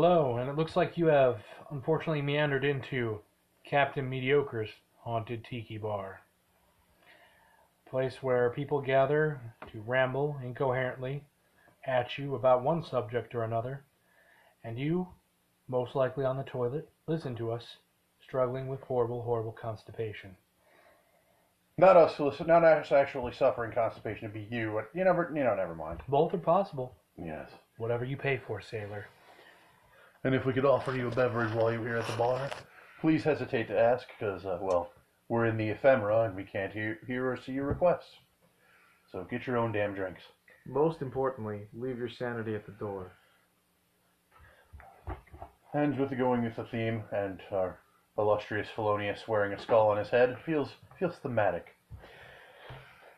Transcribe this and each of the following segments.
Hello, and it looks like you have unfortunately meandered into Captain Mediocre's haunted tiki bar. A place where people gather to ramble incoherently at you about one subject or another, and you, most likely on the toilet, listen to us, struggling with horrible, horrible constipation. Not us, listen, not us actually suffering constipation. It'd be you. but You never, you know, never mind. Both are possible. Yes. Whatever you pay for, sailor. And if we could offer you a beverage while you're here at the bar, please hesitate to ask, because, uh, well, we're in the ephemera and we can't hear, hear or see your requests. So get your own damn drinks. Most importantly, leave your sanity at the door. And with the going with the theme and our illustrious Felonius wearing a skull on his head feels feels thematic.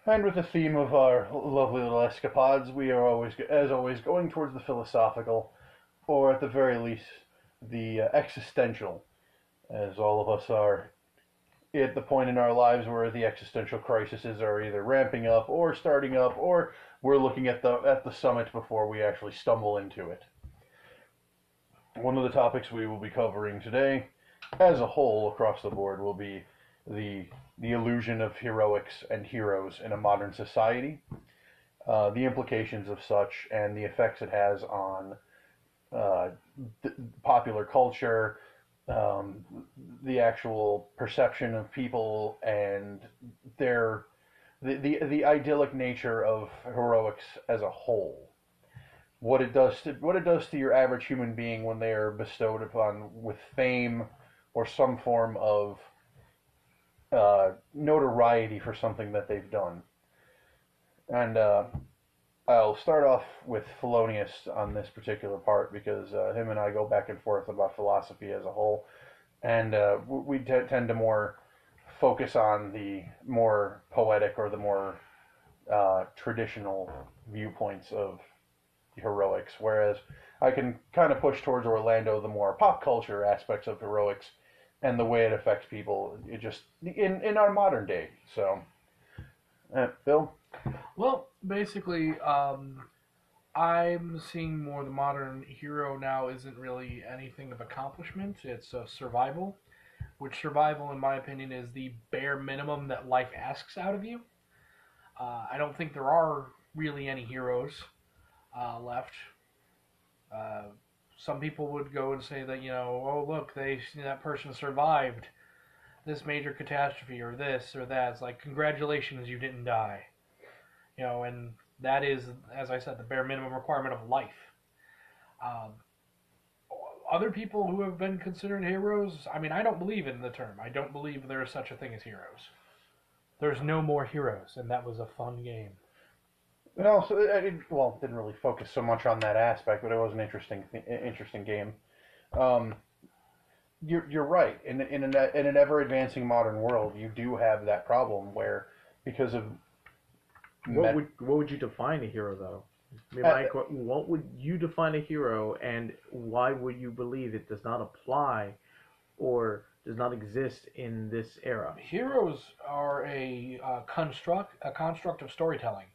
And with the theme of our lovely little escapades, we are always, as always, going towards the philosophical, or at the very least, the uh, existential, as all of us are at the point in our lives where the existential crises are either ramping up or starting up, or we're looking at the at the summit before we actually stumble into it. One of the topics we will be covering today, as a whole across the board, will be the the illusion of heroics and heroes in a modern society, uh, the implications of such, and the effects it has on uh, th- popular culture, um, the actual perception of people, and their the, the the idyllic nature of heroics as a whole. What it does to what it does to your average human being when they are bestowed upon with fame or some form of uh, notoriety for something that they've done. And uh, I'll start off with Felonius on this particular part because uh, him and I go back and forth about philosophy as a whole, and uh, we t- tend to more focus on the more poetic or the more uh, traditional viewpoints of heroics, whereas I can kind of push towards Orlando the more pop culture aspects of heroics and the way it affects people. It just in in our modern day. So, uh, Bill. Well, basically, um, I'm seeing more the modern hero now isn't really anything of accomplishment. It's uh, survival, which survival, in my opinion, is the bare minimum that life asks out of you. Uh, I don't think there are really any heroes uh, left. Uh, some people would go and say that you know, oh look, they that person survived this major catastrophe or this or that. It's like congratulations, you didn't die. You know, and that is, as I said, the bare minimum requirement of life. Um, other people who have been considered heroes, I mean, I don't believe in the term. I don't believe there is such a thing as heroes. There's no more heroes, and that was a fun game. And also, I well, didn't really focus so much on that aspect, but it was an interesting, interesting game. Um, you're, you're right. In in an, in an ever advancing modern world, you do have that problem where because of What would what would you define a hero though? I mean, Uh, my what would you define a hero, and why would you believe it does not apply, or does not exist in this era? Heroes are a uh, construct, a construct of storytelling.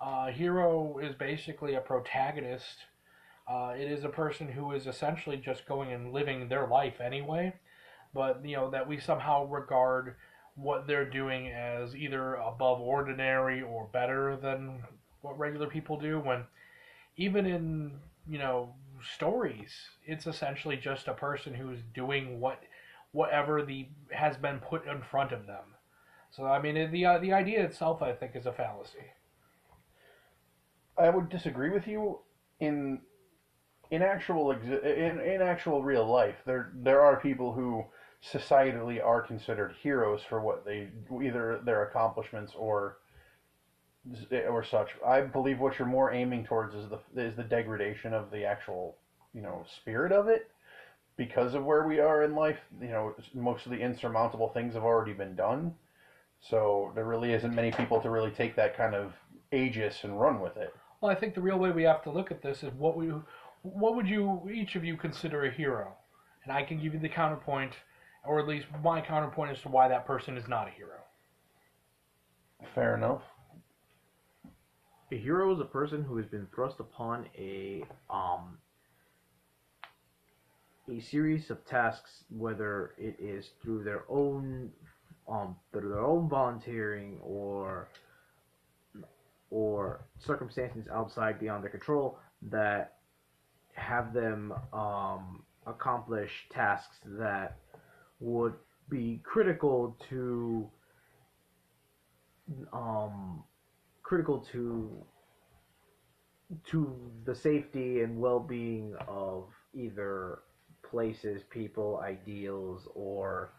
Uh, hero is basically a protagonist. Uh, it is a person who is essentially just going and living their life anyway, but you know that we somehow regard what they're doing as either above ordinary or better than what regular people do. When even in you know stories, it's essentially just a person who's doing what whatever the has been put in front of them. So I mean, the uh, the idea itself, I think, is a fallacy. I would disagree with you in in actual in, in actual real life. There there are people who societally are considered heroes for what they either their accomplishments or or such. I believe what you're more aiming towards is the is the degradation of the actual you know spirit of it because of where we are in life. You know, most of the insurmountable things have already been done. So there really isn't many people to really take that kind of aegis and run with it. Well, I think the real way we have to look at this is what we, what would you each of you consider a hero, and I can give you the counterpoint, or at least my counterpoint as to why that person is not a hero. Fair enough. A hero is a person who has been thrust upon a um a series of tasks, whether it is through their own um, through their own volunteering or or circumstances outside beyond their control that have them um, accomplish tasks that would be critical to um, critical to to the safety and well-being of either places, people, ideals, or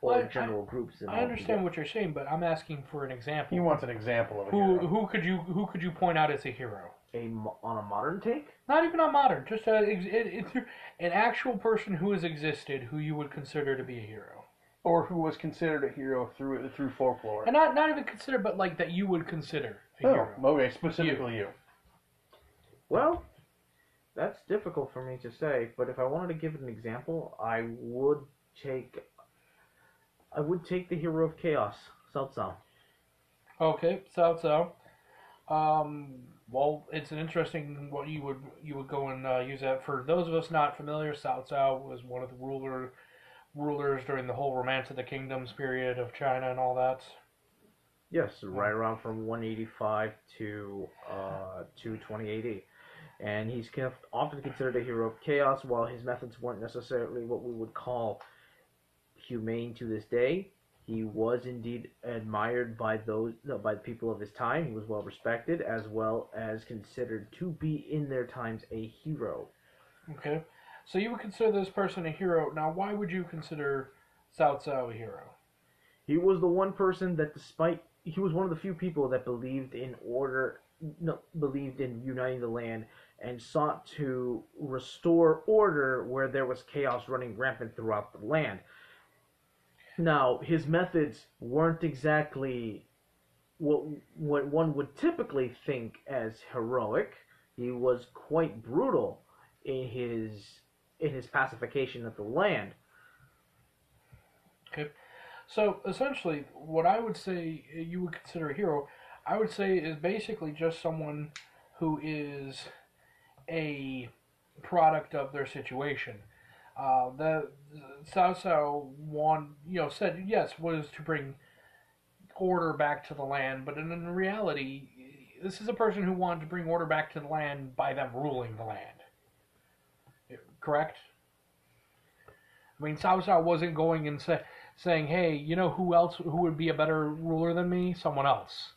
or Well, I- general groups. I understand what you're saying, but I'm asking for an example. He wants an example of a who hero. who could you who could you point out as a hero? A on a modern take. Not even on modern, just a, it, it, an actual person who has existed who you would consider to be a hero, or who was considered a hero through through folklore. and not not even considered, but like that you would consider a Oh, hero. okay, specifically you. Well, that's difficult for me to say, but if I wanted to give it an example, I would take I would take the hero of chaos, Cao Cao. Okay, so so, um, well, it's an interesting what you would you would go and uh, use that for those of us not familiar. Cao Cao was one of the ruler rulers during the whole Romance of the Kingdoms period of China and all that. Yes, right around from 185 to uh, 220 AD. And he's often considered a hero of chaos, while his methods weren't necessarily what we would call humane to this day. He was indeed admired by those no, by the people of his time. He was well respected, as well as considered to be in their times a hero. Okay, so you would consider this person a hero. Now, why would you consider Cao Cao a hero? He was the one person that, despite he was one of the few people that believed in order, no, believed in uniting the land and sought to restore order where there was chaos running rampant throughout the land. Now, his methods weren't exactly what what one would typically think as heroic. He was quite brutal in his in his pacification of the land. Okay. So essentially, what I would say uh, you would consider a hero, I would say is basically just someone who is a product of their situation. Uh, the Cao Cao you know, said yes was to bring order back to the land, but in, in reality, this is a person who wanted to bring order back to the land by them ruling the land. Correct? I mean, Cao Cao wasn't going and say, saying, "Hey, you know who else who would be a better ruler than me? Someone else."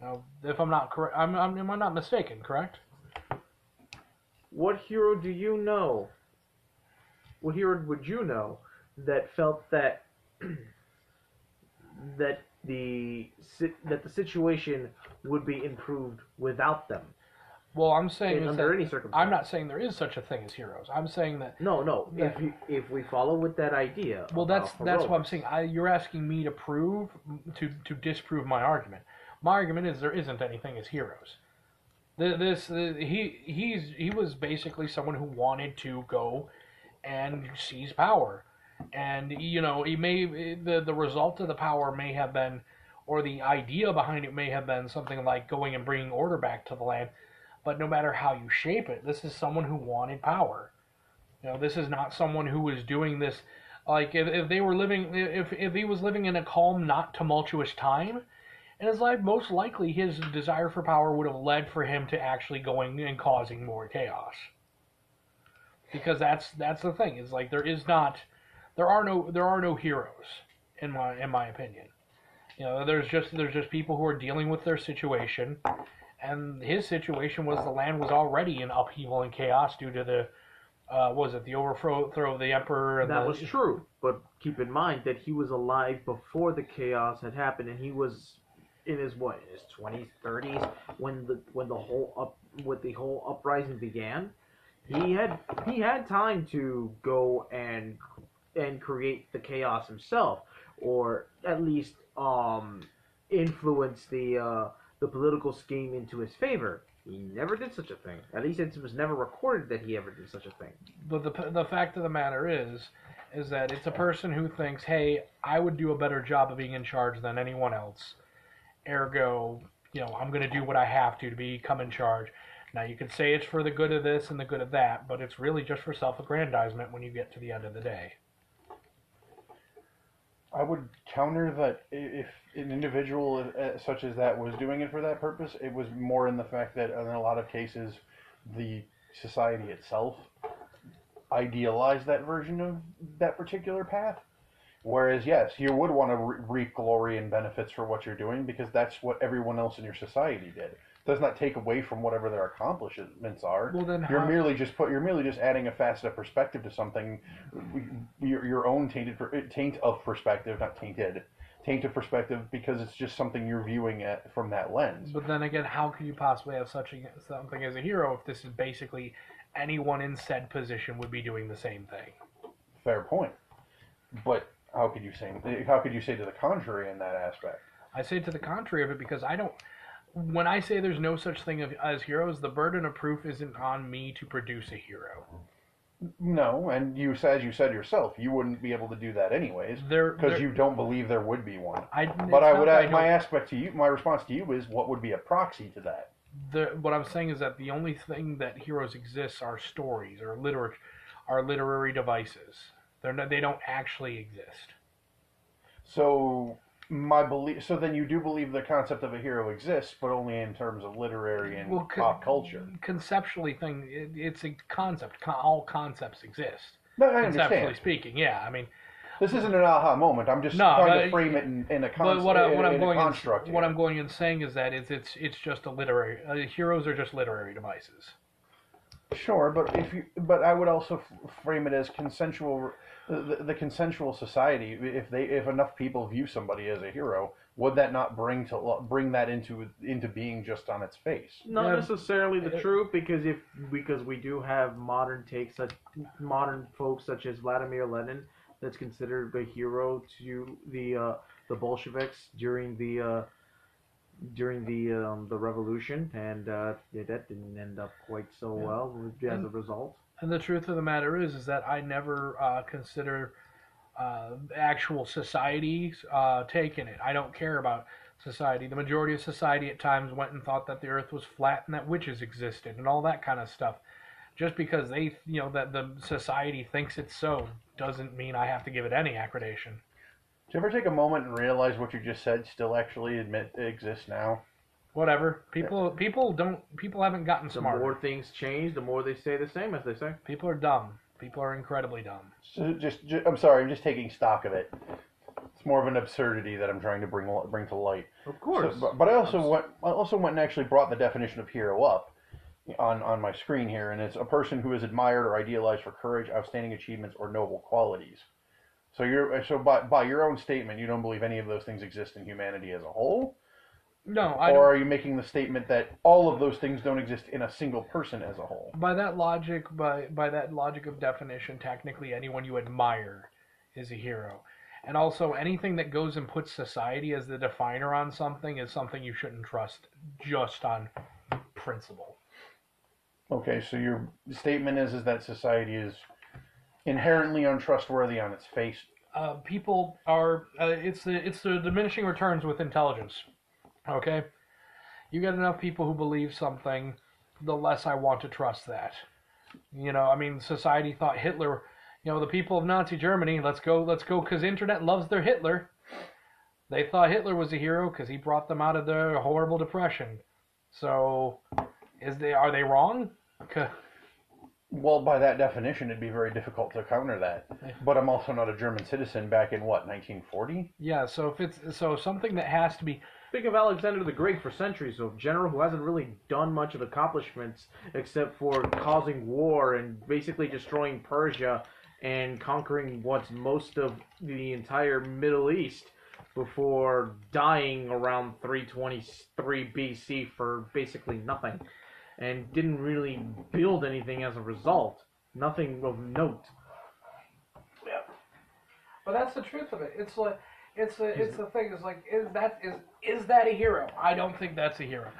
Now, if I'm not correct, I'm, I'm am I not mistaken? Correct? What hero do you know? What hero would you know that felt that that the that the situation would be improved without them Well, I'm saying under that- any circumstance? I'm not saying there is such a thing as heroes. I'm saying that No, no. Yeah. If you, if we follow with that idea, Well, that's that's what I'm saying. I, you're asking me to prove to to disprove my argument. My argument is there isn't anything as heroes. The- This the, he he's he was basically someone who wanted to go and seize power, and you know he may the the result of the power may have been, or the idea behind it may have been something like going and bringing order back to the land, but no matter how you shape it, this is someone who wanted power. You know, this is not someone who was doing this like if, if they were living if if he was living in a calm not tumultuous time in his life most likely his desire for power would have led for him to actually going and causing more chaos because that's that's the thing is like there is not there are no there are no heroes in my in my opinion you know there's just there's just people who are dealing with their situation and his situation was the land was already in upheaval and chaos due to the uh, what was it the overthrow throw of the emperor and that the, was true. But keep in mind that he was alive before the chaos had happened, and he was in his what in his twenties, thirties when the when the whole up with the whole uprising began. He had he had time to go and and create the chaos himself, or at least um influence the uh, the political scheme into his favor. He never did such a thing. At least it was never recorded that he ever did such a thing. But the the fact of the matter is, is that it's a person who thinks, hey, I would do a better job of being in charge than anyone else. Ergo, you know, I'm going to do what I have to to become in charge. Now you could say it's for the good of this and the good of that, but it's really just for self-aggrandizement when you get to the end of the day. I would counter that if an individual uh, such as that was doing it for that purpose, it was more in the fact that in a lot of cases, the society itself idealized that version of that particular path. Whereas, yes, you would want to re- reap glory and benefits for what you're doing because that's what everyone else in your society did. Does not take away from whatever their accomplishments are. Well, then You're how, merely just put. You're merely just adding a facet of perspective to something. Your, your own tainted eh, taint of perspective, not tainted, taint of perspective, because it's just something you're viewing at from that lens. But then again, how could you possibly have such a, something as a hero if this is basically anyone in said position would be doing the same thing? Fair point. But how could you say? Eh, how could you say to the contrary in that aspect? I say to the contrary of it because I don't. When I say there's no such thing of, as heroes, the burden of proof isn't on me to produce a hero. No, and you, as you said yourself, you wouldn't be able to do that anyways because you don't believe there would be one. I, But I would add, my aspect to you, my response to you is, what would be a proxy to that? the, what I'm saying is that the only thing that heroes exist are stories or literary, are literary devices. They're not, they don't actually exist. So my belief. So then you do believe the concept of a hero exists, but only in terms of literary and Well, co- pop culture. Conceptually, thing it, it's a concept. Con- all concepts exist. No, I Conceptually understand. speaking, yeah. I mean, This isn't an aha moment. I'm just No, trying to frame it in, in a concept. what, I, what I'm going in, what. I'm going in saying is that it's it's it's just a literary. Uh, heroes are just literary devices. Sure, but if you, but I would also f- frame it as consensual, the, the consensual society. If they, if enough people view somebody as a hero, would that not bring to bring that into into being just on its face? Not Yeah. necessarily the truth, because if because we do have modern takes, such modern folks such as Vladimir Lenin, that's considered a hero to the uh, the Bolsheviks during the uh, during the um, the revolution, and uh, yeah, that didn't end up quite so Yeah. well as And- a result. And the truth of the matter is, is that I never uh, consider uh, actual society uh, take it. I don't care about society. The majority of society at times went and thought that the Earth was flat and that witches existed and all that kind of stuff. Just because they, you know, that the society thinks it's so, doesn't mean I have to give it any accreditation. Do you ever take a moment and realize what you just said still actually admit exists now? Whatever. People, people don't. People haven't gotten The smarter. more things change, the more they stay the same, as they say. People are dumb. People are incredibly dumb. So just, ju- I'm sorry, I'm just taking stock of it. It's more of an absurdity that I'm trying to bring bring to light. Of course. So, but, but I also went, I also went and actually brought the definition of hero up on on my screen here, and it's a person who is admired or idealized for courage, outstanding achievements, or noble qualities. So you're so by by your own statement, you don't believe any of those things exist in humanity as a whole, No, I or are you making the statement that all of those things don't exist in a single person as a whole? by that logic by by that logic of definition technically anyone you admire is a hero. And also anything that goes and puts society as the definer on something is something you shouldn't trust just on principle. Okay, so your statement is is that society is inherently untrustworthy on its face. uh, people are uh, it's the it's the diminishing returns with intelligence okay? You get enough people who believe something the less i want to trust that. You know i mean society thought hitler you know the people of nazi germany let's go let's go because internet loves their hitler. They thought hitler was a hero because he brought them out of their horrible depression. So is they are they wrong Well, by that definition, it'd be very difficult to counter that. But I'm also not a German citizen back in what 1940. yeah so if it's so something that has to be Think of Alexander the Great for centuries, a general who hasn't really done much of accomplishments except for causing war and basically destroying Persia and conquering what's most of the entire Middle East before dying around 323 BC for basically nothing and didn't really build anything as a result. Nothing of note. Yeah. But that's the truth of it. It's like it's a, it's the thing. It's like is that is is that a hero? I don't think that's a hero.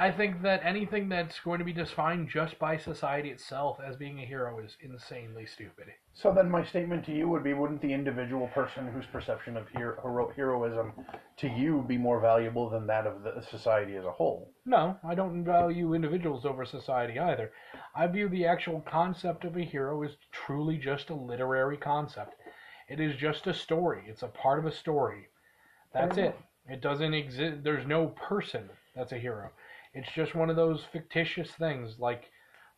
I think that anything that's going to be defined just by society itself as being a hero is insanely stupid. So then, my statement to you would be: Wouldn't the individual person whose perception of hero, hero, heroism to you be more valuable than that of the society as a whole? No, I don't value individuals over society either. I view the actual concept of a hero as truly just a literary concept. It is just a story. It's a part of a story. That's it. It doesn't exist. There's no person that's a hero. It's just one of those fictitious things like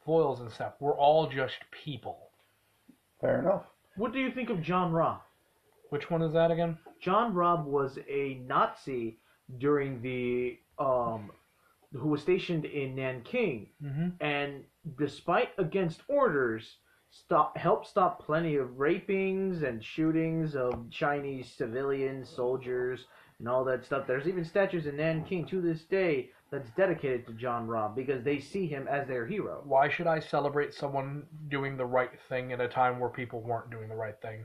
foils and stuff. We're all just people. Fair enough. What do you think of John Rabe? Which one is that again? John Rabe was a Nazi during the um, who was stationed in Nanking, Mm-hmm. and despite against orders, stop helped stop plenty of rapings and shootings of Chinese civilians, soldiers, and all that stuff. There's even statues in Nanking to this day that's dedicated to John Rabe because they see him as their hero. Why should I celebrate someone doing the right thing at a time where people weren't doing the right thing?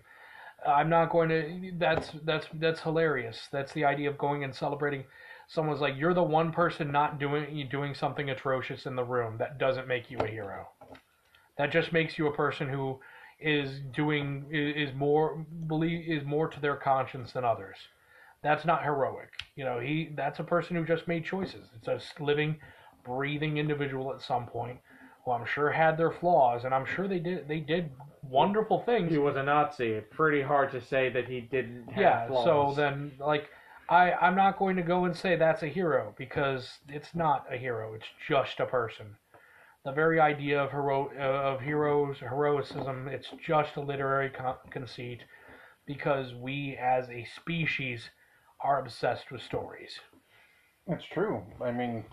I'm not going to. That's that's that's hilarious. That's the idea of going and celebrating. Someone's like, you're the one person not doing doing something atrocious in the room. That doesn't make you a hero. That just makes you a person who is doing is more believe is more to their conscience than others. That's not heroic. You know, he that's a person who just made choices. It's a living, breathing individual at some point who I'm sure had their flaws, and I'm sure they did they did wonderful things. He was a Nazi. Pretty hard to say that he didn't have yeah. flaws. So then, like, I I'm not going to go and say that's a hero because it's not a hero. It's just a person. The very idea of hero of heroes heroicism it's just a literary con- conceit because we as a species are obsessed with stories. That's true. I mean,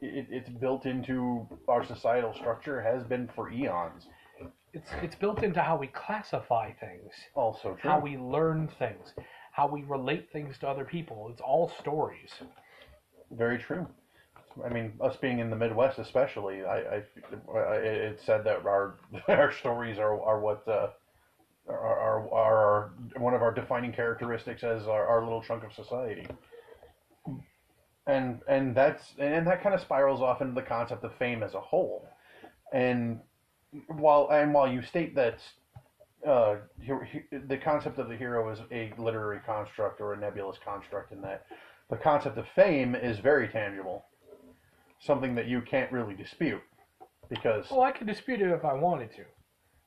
it, it's built into our societal structure, has been for eons. It's it's built into how we classify things. Also true. how we learn things, how we relate things to other people. It's all stories. Very true. I mean, us being in the Midwest, especially, I, I, I it's said that our our stories are are what uh, are, are are one of our defining characteristics as our, our little chunk of society. And and that's and that kind of spirals off into the concept of fame as a whole. And while and while you state that uh, he, he- the concept of the hero is a literary construct or a nebulous construct, in that the concept of fame is very tangible, something that you can't really dispute, because Well, I could dispute it if I wanted to.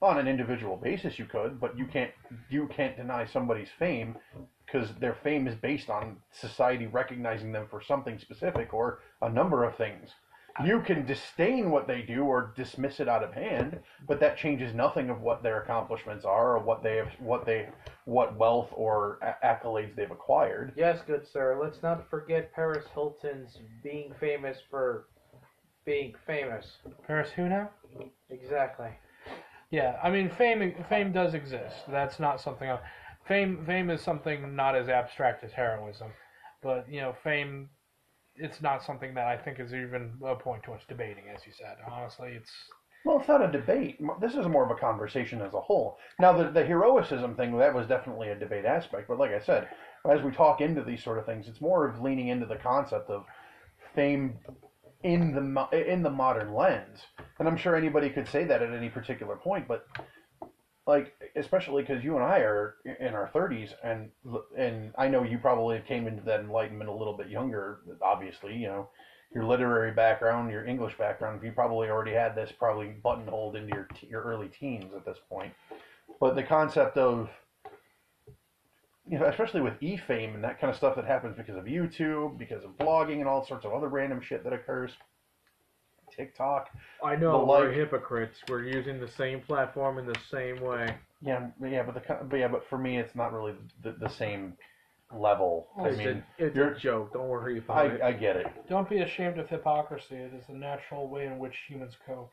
On an individual basis you could, but you can't you can't deny somebody's fame because their fame is based on society recognizing them for something specific or a number of things. You can disdain what they do or dismiss it out of hand, but that changes nothing of what their accomplishments are or what they have, what they, what wealth or a- accolades they've acquired. Yes, good sir. Let's not forget Paris Hilton's being famous for being famous. Paris who now? Exactly. Yeah, I mean, fame fame does exist. That's not something. I, fame fame is something not as abstract as heroism, but you know, fame. It's not something that I think is even a point towards debating, as you said. Honestly, it's Well, it's not a debate. This is more of a conversation as a whole. Now, the, the heroicism thing, that was definitely a debate aspect. But like I said, as we talk into these sort of things, it's more of leaning into the concept of fame in the in the modern lens. And I'm sure anybody could say that at any particular point, but like especially because you and I are in our 30s, and and I know you probably came into that enlightenment a little bit younger. Obviously, you know your literary background, your English background, you probably already had this probably buttonholed into your your early teens at this point. But the concept of you know, especially with e-fame and that kind of stuff that happens because of YouTube, because of blogging and all sorts of other random shit that occurs. TikTok. I know The we're like- hypocrites. We're using the same platform in the same way. Yeah, yeah, but the but yeah, but for me, it's not really the, the same level. I It's, mean, a, it's you're- a joke. Don't worry about it. I, I get it. don't be ashamed of hypocrisy. It is the natural way in which humans cope.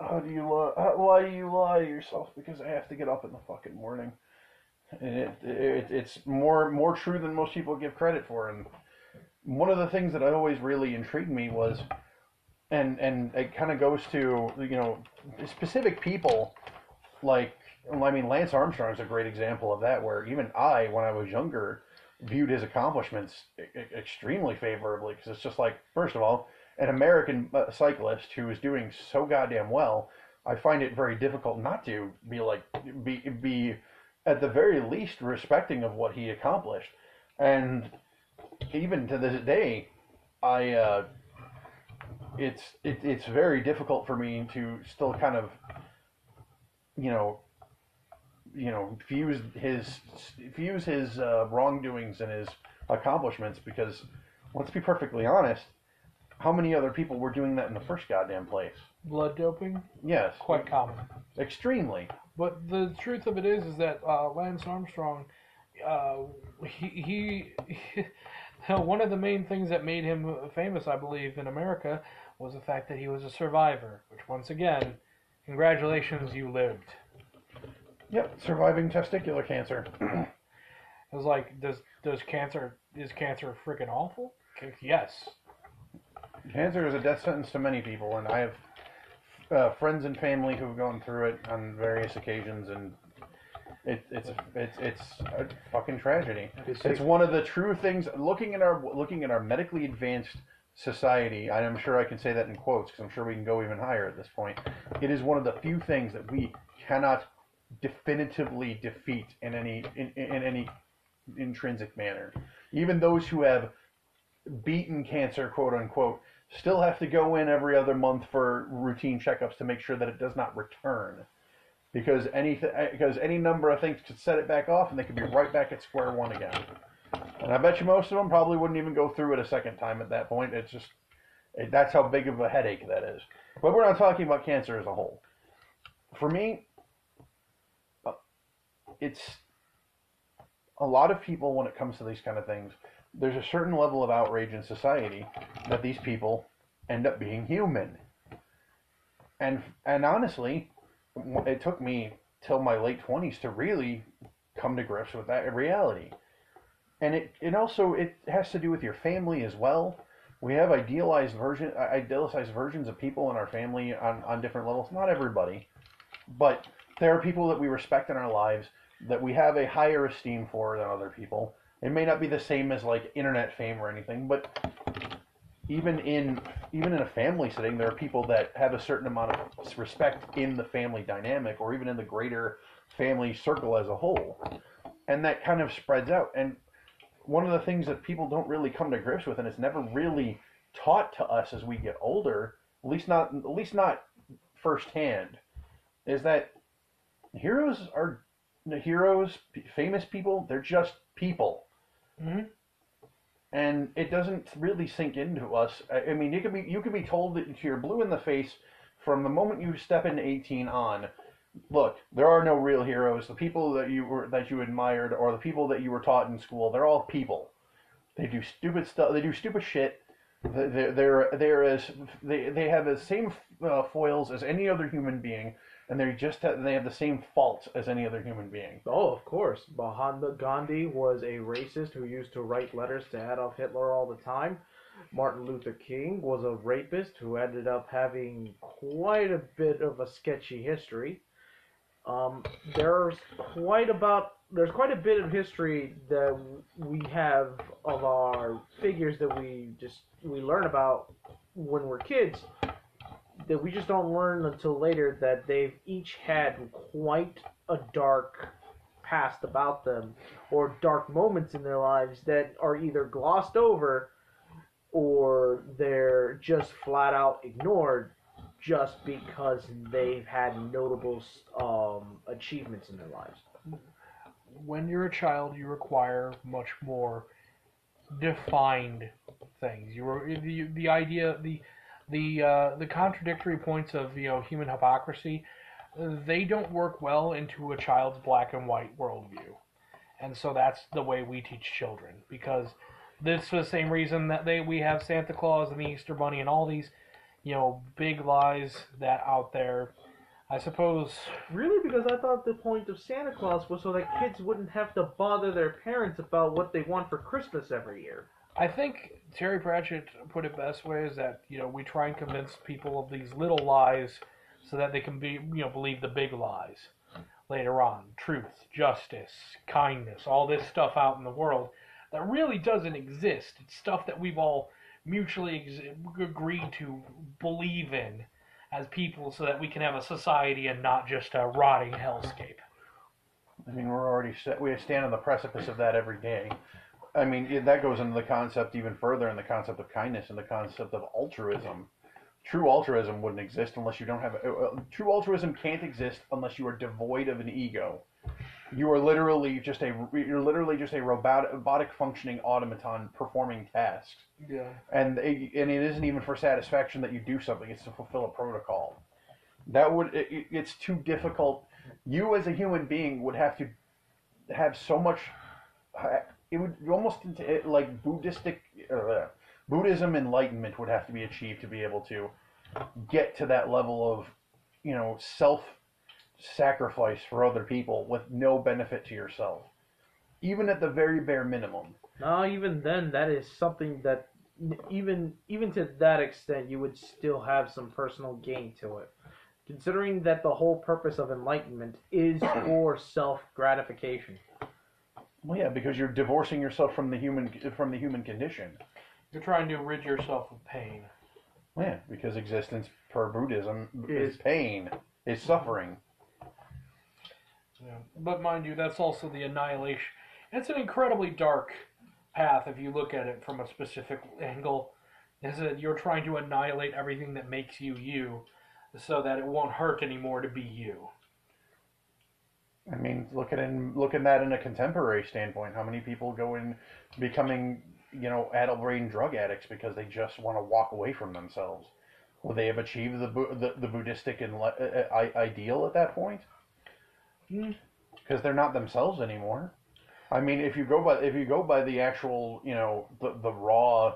How do you lie? How, why do you lie to yourself? Because I have to get up in the fucking morning. And it, it it's more more true than most people give credit for. And one of the things that always really intrigued me was, and and it kind of goes to you know specific people, like I mean Lance Armstrong is a great example of that. Where even I, when I was younger, viewed his accomplishments extremely favorably because it's just like, first of all, an American uh, cyclist who is doing so goddamn well, I find it very difficult not to be like be be at the very least respecting of what he accomplished, and even to this day, I uh, it's it, it's very difficult for me to still kind of you know you know fuse his fuse his uh, wrongdoings and his accomplishments because let's be perfectly honest how many other people were doing that in the first goddamn place? Blood doping, yes. Quite common. extremely But the truth of it is, is that uh, Lance Armstrong, uh, he, he, one of the main things that made him famous, I believe, in America, was the fact that he was a survivor. Which, once again, congratulations, you lived. yep surviving testicular cancer It was like, does does cancer is cancer freaking awful? Yes. Cancer is a death sentence to many people, and I have uh, friends and family who've gone through it on various occasions, and it, it's it's it's a fucking tragedy. It's one of the true things. Looking at our looking at our medically advanced society, and I'm sure I can say that in quotes because I'm sure we can go even higher at this point. It is one of the few things that we cannot definitively defeat in any in, in any intrinsic manner. Even those who have beaten cancer, quote unquote, still have to go in every other month for routine checkups to make sure that it does not return. Because any because any number of things could set it back off, and they could be right back at square one again. And I bet you most of them probably wouldn't even go through it a second time at that point. It's just it, that's how big of a headache that is. But we're not talking about cancer as a whole. For me, uh, it's a lot of people when it comes to these kind of things there's a certain level of outrage in society that these people end up being human. And and honestly, it took me till my late twenties to really come to grips with that reality. And it, it also it has to do with your family as well. We have idealized version idealized versions of people in our family on, on different levels. Not everybody, but there are people that we respect in our lives that we have a higher esteem for than other people. It may not be the same as like internet fame or anything, but even in even in a family setting, there are people that have a certain amount of respect in the family dynamic, or even in the greater family circle as a whole, and that kind of spreads out. And one of the things that people don't really come to grips with, and it's never really taught to us as we get older, at least not at least not firsthand, is that heroes are heroes, famous people. They're just people hmm and it doesn't really sink into us. I mean, you could be you could be told that you're blue in the face from the moment you step into 18 on. Look, there are no real heroes. The people that you were that you admired or the people that you were taught in school, they're all people. They do stupid stuff. They do stupid shit. They- They're they're they're as they they have the same uh, foils as any other human being, and they're just they have the same faults as any other human being. Oh, of course. Mahatma Gandhi was a racist who used to write letters to Adolf Hitler all the time. Martin Luther King was a rapist who ended up having quite a bit of a sketchy history. Um, there's quite about there's quite a bit of history that we have of our figures that we just we learn about when we're kids that we just don't learn until later that they've each had quite a dark past about them or dark moments in their lives that are either glossed over or they're just flat out ignored just because they've had notable um, achievements in their lives. When you're a child, you require much more defined things. You were the the idea the the uh, the contradictory points of you know human hypocrisy. They don't work well into a child's black and white worldview, and so that's the way we teach children because this is the same reason that they we have Santa Claus and the Easter Bunny and all these you know big lies that out there. I suppose Really? Because I thought the point of Santa Claus was so that kids wouldn't have to bother their parents about what they want for Christmas every year. I think Terry Pratchett put it best way is that you know we try and convince people of these little lies so that they can be you know believe the big lies later on. Truth, justice, kindness, all this stuff out in the world. that really doesn't exist. It's stuff that we've all mutually ex- agreed to believe in as people so that we can have a society and not just a rotting hellscape. I mean, we're already. We stand on the precipice of that every day. I mean, that goes into the concept even further in the concept of kindness and the concept of altruism. True altruism wouldn't exist unless you don't have. Uh, uh, true altruism can't exist unless you are devoid of an ego. You are literally just a. You're literally just a robot, robotic functioning automaton performing tasks. Yeah. and it, and it isn't even for satisfaction that you do something; it's to fulfill a protocol. That would it- it's too difficult. You as a human being would have to have so much. It would almost it- like Buddhistic uh, Buddhism enlightenment would have to be achieved to be able to get to that level of you know self sacrifice for other people with no benefit to yourself, even at the very bare minimum. No, even then, that is something that even even to that extent, you would still have some personal gain to it. Considering that the whole purpose of enlightenment is for self gratification. Well, yeah, because you're divorcing yourself from the human from the human condition. You're trying to rid yourself of pain. Yeah, because existence per Buddhism is Is- pain, is suffering. Yeah. But mind you, that's also the annihilation. It's an incredibly dark path if you look at it from a specific angle. Is that you're trying to annihilate everything that makes you you, so that it won't hurt anymore to be you. I mean, look at in look at that in a contemporary standpoint. How many people go in becoming, you know, adult brain drug addicts because they just want to walk away from themselves? Will they have achieved the the, the Buddhistic and uh, uh, ideal at that point? Hmm. Because they're not themselves anymore. I mean, if you go by if you go by the actual, you know, the, the raw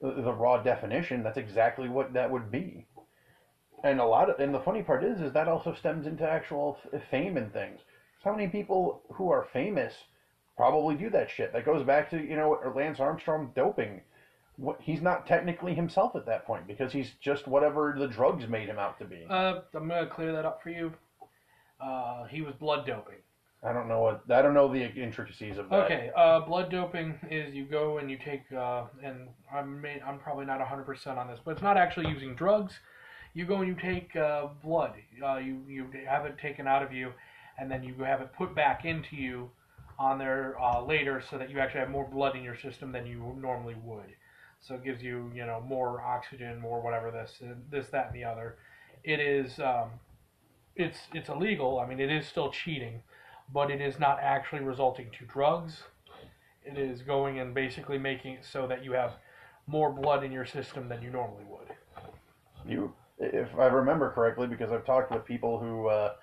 the, the raw definition, that's exactly what that would be. And a lot of and the funny part is is that also stems into actual f- fame and things. So how many people who are famous probably do that shit? That goes back to you know Lance Armstrong doping. What, he's not technically himself at that point because he's just whatever the drugs made him out to be. Uh, I'm gonna clear that up for you. Uh, he was blood doping. I don't know what I don't know the intricacies of that. Okay, uh, blood doping is you go and you take, uh, and I'm may, I'm probably not 100% on this, but it's not actually using drugs. You go and you take uh, blood. Uh, you you have it taken out of you, and then you have it put back into you on there uh, later, so that you actually have more blood in your system than you normally would. So it gives you you know more oxygen, more whatever this this that and the other. It is um, it's it's illegal. I mean, it is still cheating but it is not actually resulting to drugs. It is going and basically making it so that you have more blood in your system than you normally would. You, if I remember correctly, because I've talked with people who, uh,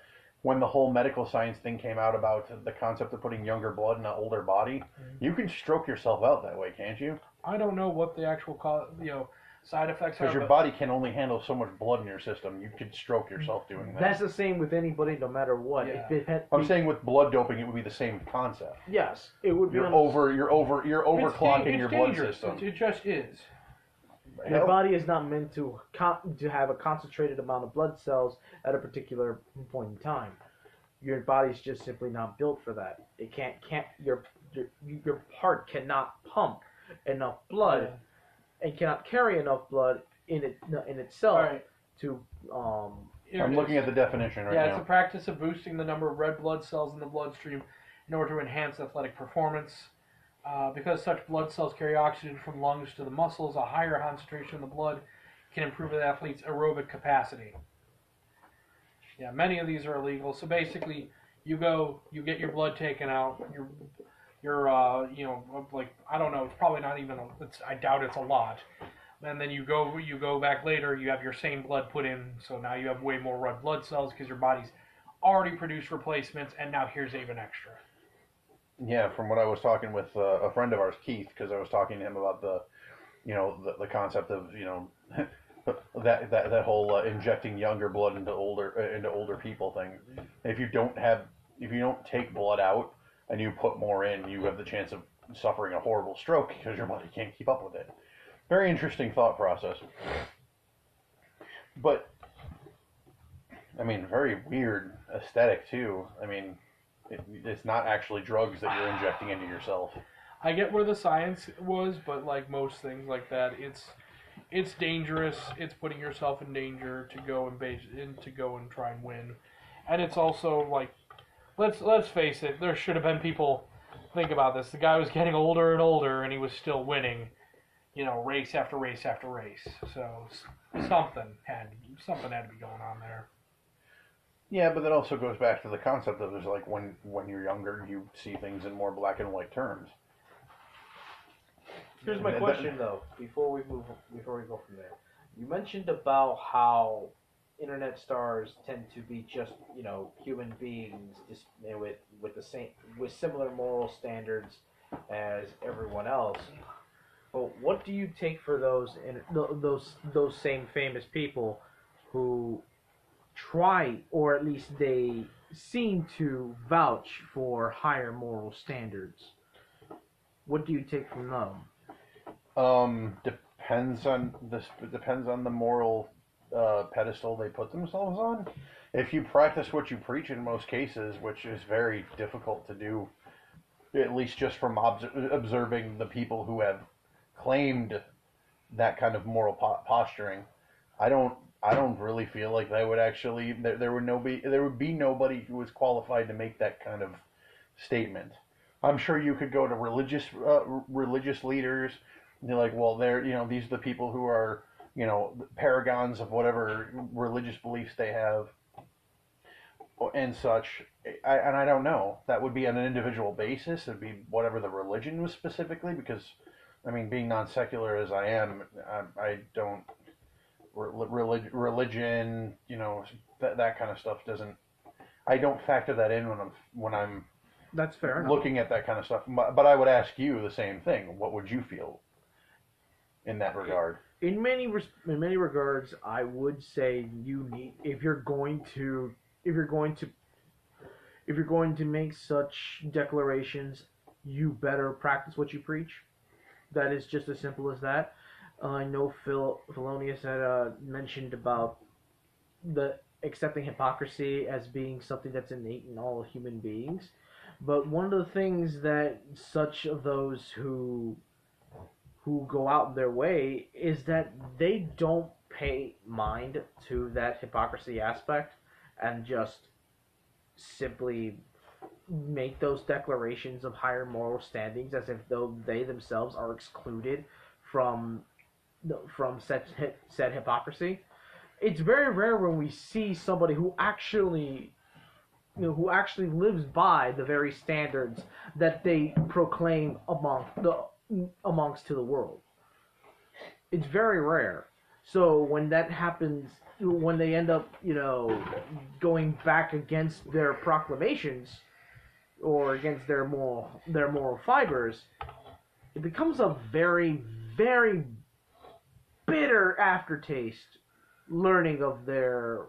when the whole medical science thing came out about the concept of putting younger blood in an older body, mm-hmm. you can stroke yourself out that way, can't you? I don't know what the actual co- you know side effects are. Because your but- body can only handle so much blood in your system. You could stroke yourself doing that. That's the same with anybody, no matter what. Yeah. If it had, I'm saying with blood doping, it would be the same concept. yes, it would be You're on over, you're over, you're overclocking dan- it's your blood dangerous. system. It, it just is. Your body is not meant to con- to have a concentrated amount of blood cells at a particular point in time. Your body's just simply not built for that. It can't can't your your, your heart cannot pump enough blood and cannot carry enough blood in it in itself All right. to um Here I'm looking is. at the definition right yeah, now. Yeah, it's a practice of boosting the number of red blood cells in the bloodstream in order to enhance athletic performance. Uh, because such blood cells carry oxygen from lungs to the muscles, a higher concentration in the blood can improve an athlete's aerobic capacity. Yeah, many of these are illegal. So basically, you go, you get your blood taken out. Your, your, uh, you know, like I don't know. It's probably not even. A, it's, I doubt it's a lot. And then you go, you go back later. You have your same blood put in. So now you have way more red blood cells because your body's already produced replacements, and now here's even extra. Yeah, from what I was talking with uh, a friend of ours, Keith, because I was talking to him about the, you know, the, the concept of you know, that that that whole uh, injecting younger blood into older uh, into older people thing. If you don't have, if you don't take blood out and you put more in, you have the chance of suffering a horrible stroke because your body can't keep up with it. Very interesting thought process. But I mean, very weird aesthetic too. I mean, it, it's not actually drugs that you're injecting into yourself. I get where the science was, but like most things like that, it's it's dangerous. It's putting yourself in danger to go and base and to go and try and win, and it's also like let's let's face it. There should have been people think about this. The guy was getting older and older, and he was still winning. You know, race after race after race. So something had something had to be going on there. Yeah, but that also goes back to the concept of there's like when when you're younger, you see things in more black and white terms. Here's my That- question though. Before we move, before we go from there, you mentioned about how internet stars tend to be just you know human beings just, you know, with with the same with similar moral standards as everyone else. But what do you take for those in, those those same famous people who try or at least they seem to vouch for higher moral standards? What do you take from them? Um, depends on this. Depends on the moral uh, pedestal they put themselves on. If you practice what you preach in most cases, which is very difficult to do, at least just from obs- observing the people who have claimed that kind of moral po- posturing, I don't. I don't really feel like they would actually. There, there would no be. There would be nobody who was qualified to make that kind of statement. I'm sure you could go to religious uh, religious leaders they're like, well, they're you know these are the people who are you know paragons of whatever religious beliefs they have and such. I, and I don't know. That would be on an individual basis. It'd be whatever the religion was specifically, because I mean, being non secular as I am, I, I don't relig- religion, you know, that that kind of stuff doesn't. I don't factor that in when I'm when I'm That's fair enough. looking at that kind of stuff. But but I would ask you the same thing. What would you feel in that regard? in many in many regards, I would say you need if you're going to if you're going to if you're going to make such declarations, you better practice what you preach. That is just as simple as that. Uh, I know Phil Felonius had uh, mentioned about the accepting hypocrisy as being something that's innate in all human beings. But one of the things that such of those who who go out their way is that they don't pay mind to that hypocrisy aspect and just simply make those declarations of higher moral standings as if though they themselves are excluded from from said said hypocrisy. It's very rare when we see somebody who actually you know, who actually lives by the very standards that they proclaim among the amongst to the world. It's very rare. So when that happens, when they end up, you know, going back against their proclamations or against their moral their moral fibers, it becomes a very very bitter aftertaste learning of their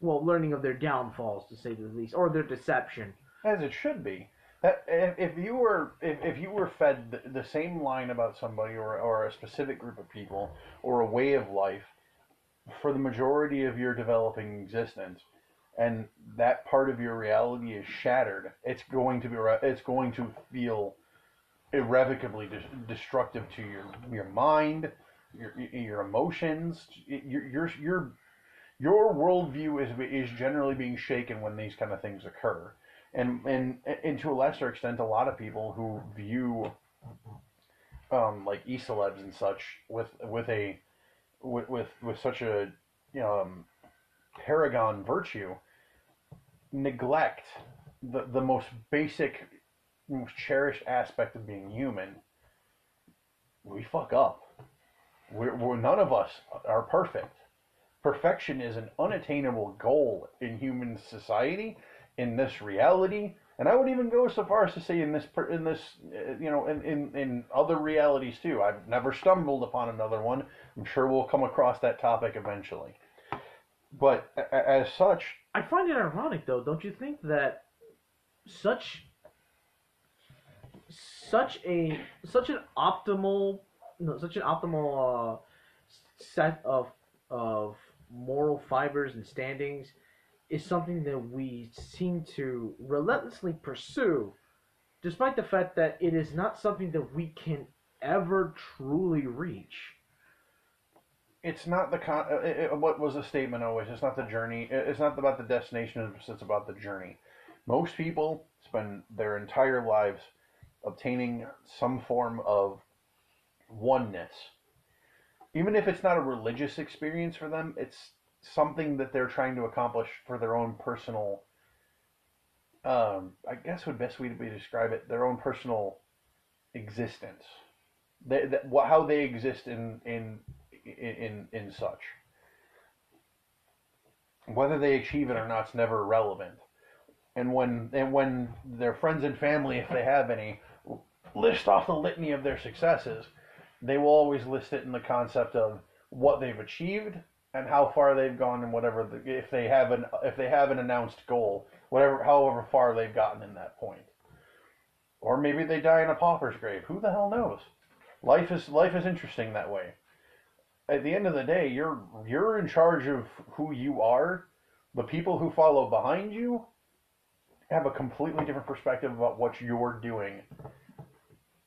well, learning of their downfalls to say the least, or their deception. As it should be. That if, if you were if, if you were fed the, the same line about somebody or, or a specific group of people or a way of life for the majority of your developing existence, and that part of your reality is shattered, it's going to be it's going to feel irrevocably de- destructive to your your mind, your your emotions, your your your your worldview is is generally being shaken when these kind of things occur. And and and to a lesser extent, a lot of people who view um, like e-celebs and such with with a with with, with such a um, paragon virtue neglect the the most basic, most cherished aspect of being human. We fuck up. We're, we're none of us are perfect. Perfection is an unattainable goal in human society in this reality, and I would even go so far as to say in this in this uh, you know in, in in other realities too. I've never stumbled upon another one. I'm sure we'll come across that topic eventually. But as such, I find it ironic, though, don't you think that such such a such an optimal no, such an optimal uh, set of of moral fibers and standings is something that we seem to relentlessly pursue despite the fact that it is not something that we can ever truly reach. It's not the con. uh, It, it- what was the statement always? It's not the journey. It's not about the destination. It's it's about the journey. Most people spend their entire lives obtaining some form of oneness. Even if it's not a religious experience for them, it's something that they're trying to accomplish for their own personal. Um, I guess would best way to describe it their own personal existence. They, how they exist in in in in such. Whether they achieve it or not is never relevant. And when and when their friends and family, if they have any, list off the litany of their successes, they will always list it in the concept of what they've achieved and how far they've gone and whatever the, if they have an if they have an announced goal, whatever however far they've gotten in that point. Or maybe they die in a pauper's grave. Who the hell knows? Life is life is interesting that way. At the end of the day, you're you're in charge of who you are. The people who follow behind you have a completely different perspective about what you're doing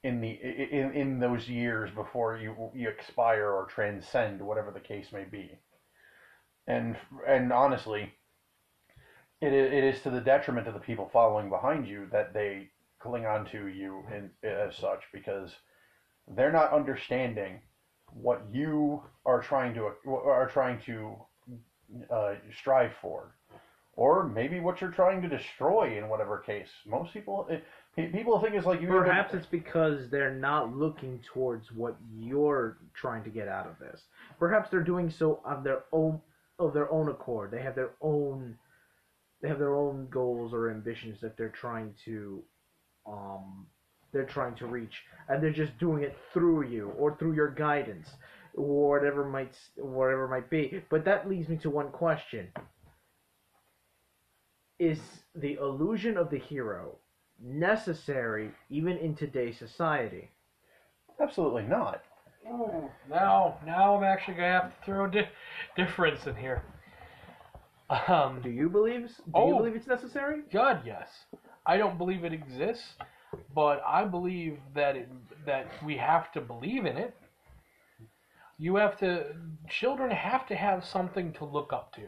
in the in, in those years before you you expire or transcend whatever the case may be. And and honestly, it it is to the detriment of the people following behind you that they cling on to you in, as such because they're not understanding what you are trying to are trying to uh, strive for, or maybe what you're trying to destroy in whatever case. Most people eh, pe- people think it's like you Perhaps it's because they're not looking towards what you're trying to get out of this. Perhaps they're doing so of their own of their own accord. They have their own they have their own goals or ambitions that they're trying to um they're trying to reach and they're just doing it through you or through your guidance or whatever might whatever might be. But that leads me to one question. Is the illusion of the hero necessary even in today's society? absolutely not. Ooh, now, now I'm actually gonna have to throw a di- difference in here. Um, Do you believe do you Oh. believe it's necessary? God, yes. I don't believe it exists, but I believe that it, that we have to believe in it. You have to. Children have to have something to look up to.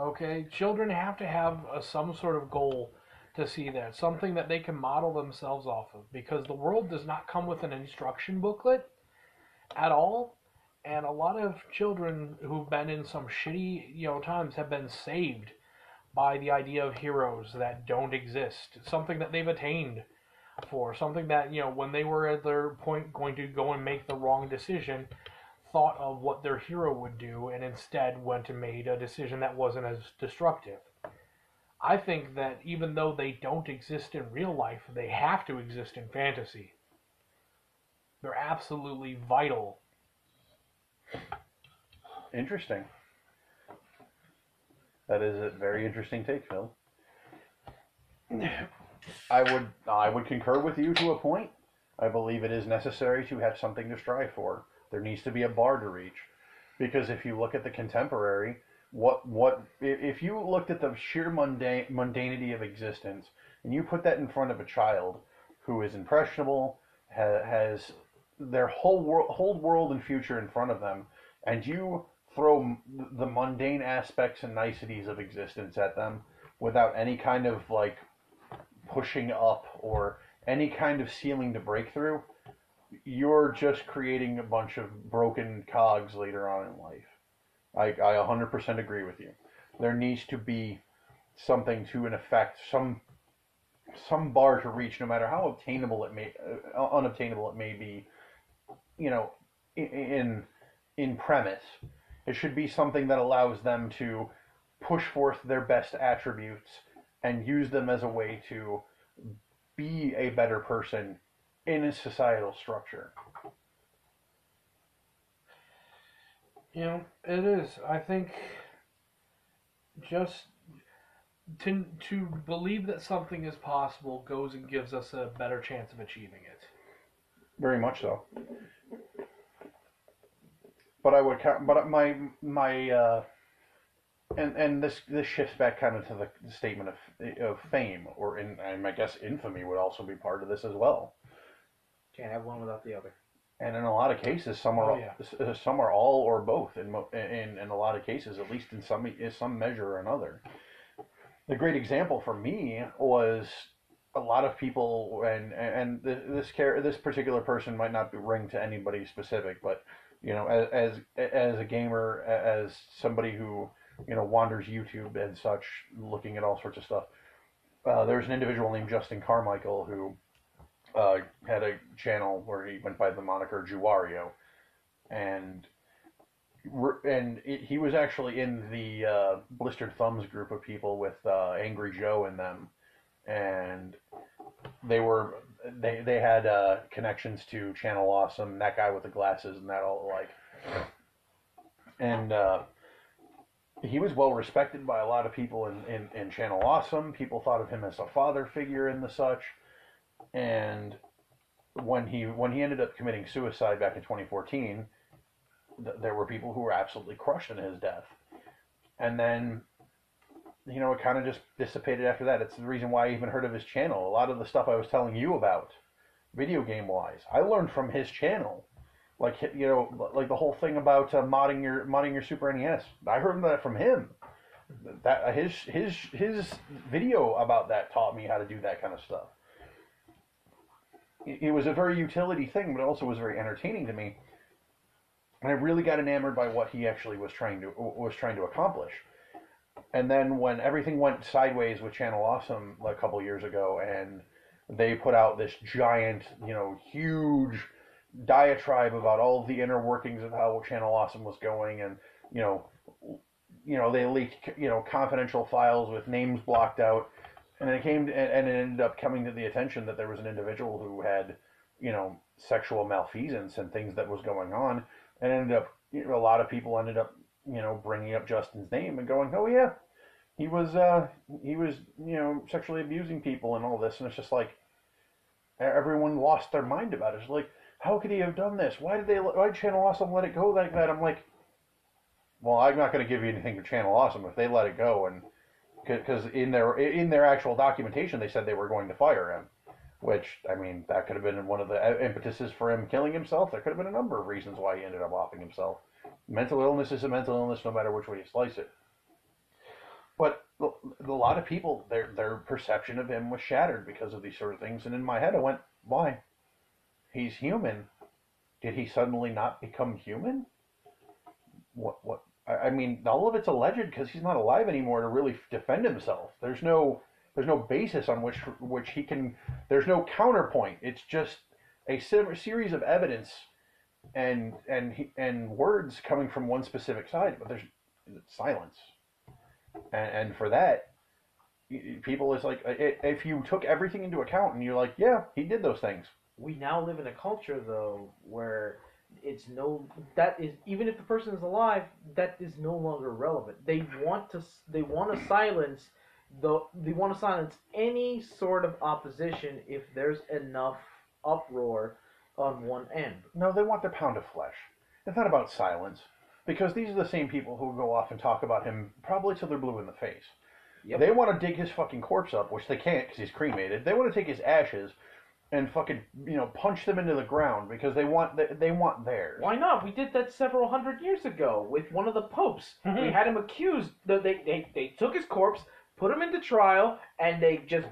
Okay, children have to have a, some sort of goal to see that something that they can model themselves off of because the world does not come with an instruction booklet at all and a lot of children who've been in some shitty you know times have been saved by the idea of heroes that don't exist, something that they've attained for, something that, you know, when they were at their point going to go and make the wrong decision, thought of what their hero would do and instead went and made a decision that wasn't as destructive. I think that even though they don't exist in real life, they have to exist in fantasy. They're absolutely vital. Interesting. That is a very interesting take, Phil. I would I would concur with you to a point. I believe it is necessary to have something to strive for. There needs to be a bar to reach, because if you look at the contemporary, what what if you looked at the sheer mundane mundanity of existence and you put that in front of a child who is impressionable, ha, has their whole world whole world and future in front of them, and you throw the mundane aspects and niceties of existence at them without any kind of like pushing up or any kind of ceiling to break through, you're just creating a bunch of broken cogs later on in life. I, I 100% agree with you. There needs to be something to an effect, some some bar to reach, no matter how obtainable it may, uh, unobtainable it may be. You know, in in premise, it should be something that allows them to push forth their best attributes and use them as a way to be a better person in a societal structure. You know, it is. I think just to to believe that something is possible goes and gives us a better chance of achieving it. Very much so. But I would count. But my my uh, and and this this shifts back kind of to the statement of of fame, or in I guess infamy would also be part of this as well. Can't have one without the other. And in a lot of cases, some are Oh, yeah. s- some are all or both. In, in in a lot of cases, at least in some in some measure or another. The great example for me was a lot of people, and and this care this particular person might not be ring to anybody specific, but you know, as as, as a gamer, as somebody who you know wanders YouTube and such, looking at all sorts of stuff. Uh, there's an individual named Justin Carmichael who uh, had a channel where he went by the moniker JewWario, and and it, he was actually in the uh, Blistered Thumbs group of people with uh, Angry Joe and them, and they were they they had uh, connections to Channel Awesome, that guy with the glasses and that all like, and. Uh, he was well respected by a lot of people in, in, in Channel Awesome. People thought of him as a father figure and the such. And when he when he ended up committing suicide back in 2014, th- there were people who were absolutely crushed in his death. And then, you know, it kind of just dissipated after that. It's the reason why I even heard of his channel. A lot of the stuff I was telling you about, video game wise, I learned from his channel. Like you know, like the whole thing about uh, modding your modding your Super NES. I heard that from him. That his his his video about that taught me how to do that kind of stuff. It was a very utility thing, but also was very entertaining to me. And I really got enamored by what he actually was trying to was trying to accomplish. And then when everything went sideways with Channel Awesome a couple years ago, and they put out this giant, you know, huge diatribe about all the inner workings of how Channel Awesome was going, and you know, you know they leaked you know confidential files with names blocked out, and it came to, and it ended up coming to the attention that there was an individual who had you know sexual malfeasance and things that was going on, and ended up you know, a lot of people ended up you know bringing up Justin's name and going, oh yeah, he was uh he was you know sexually abusing people and all this, and it's just like everyone lost their mind about it. It's like how could he have done this? Why did they? Why did Channel Awesome let it go like that? I'm like, well, I'm not going to give you anything to Channel Awesome if they let it go, and because in their in their actual documentation they said they were going to fire him, which I mean that could have been one of the uh, impetuses for him killing himself. There could have been a number of reasons why he ended up offing himself. Mental illness is a mental illness, no matter which way you slice it. But a lot of people, their their perception of him was shattered because of these sort of things. And in my head, I went, why? he's human. Did he suddenly not become human? What? What? I I mean, all of it's alleged because he's not alive anymore to really defend himself. There's no, there's no basis on which which he can. There's no counterpoint. It's just a series of evidence and and and words coming from one specific side, but there's silence. And, and for that, people is like, if you took everything into account and you're like, yeah, he did those things. we now live in a culture though where it's no that is even if the person is alive that is no longer relevant they want to they want to silence the they want to silence any sort of opposition if there's enough uproar on one end No, they want their pound of flesh. It's not about silence. Because these are the same people who go off and talk about him probably till they're blue in the face. Yep. They want to dig his fucking corpse up, which they can't because he's cremated. They want to take his ashes and fucking, you know, punch them into the ground because they want they, they want theirs. why not we did that several hundred years ago with one of the popes mm-hmm. we had him accused they, they, they, they took his corpse put him into trial and they just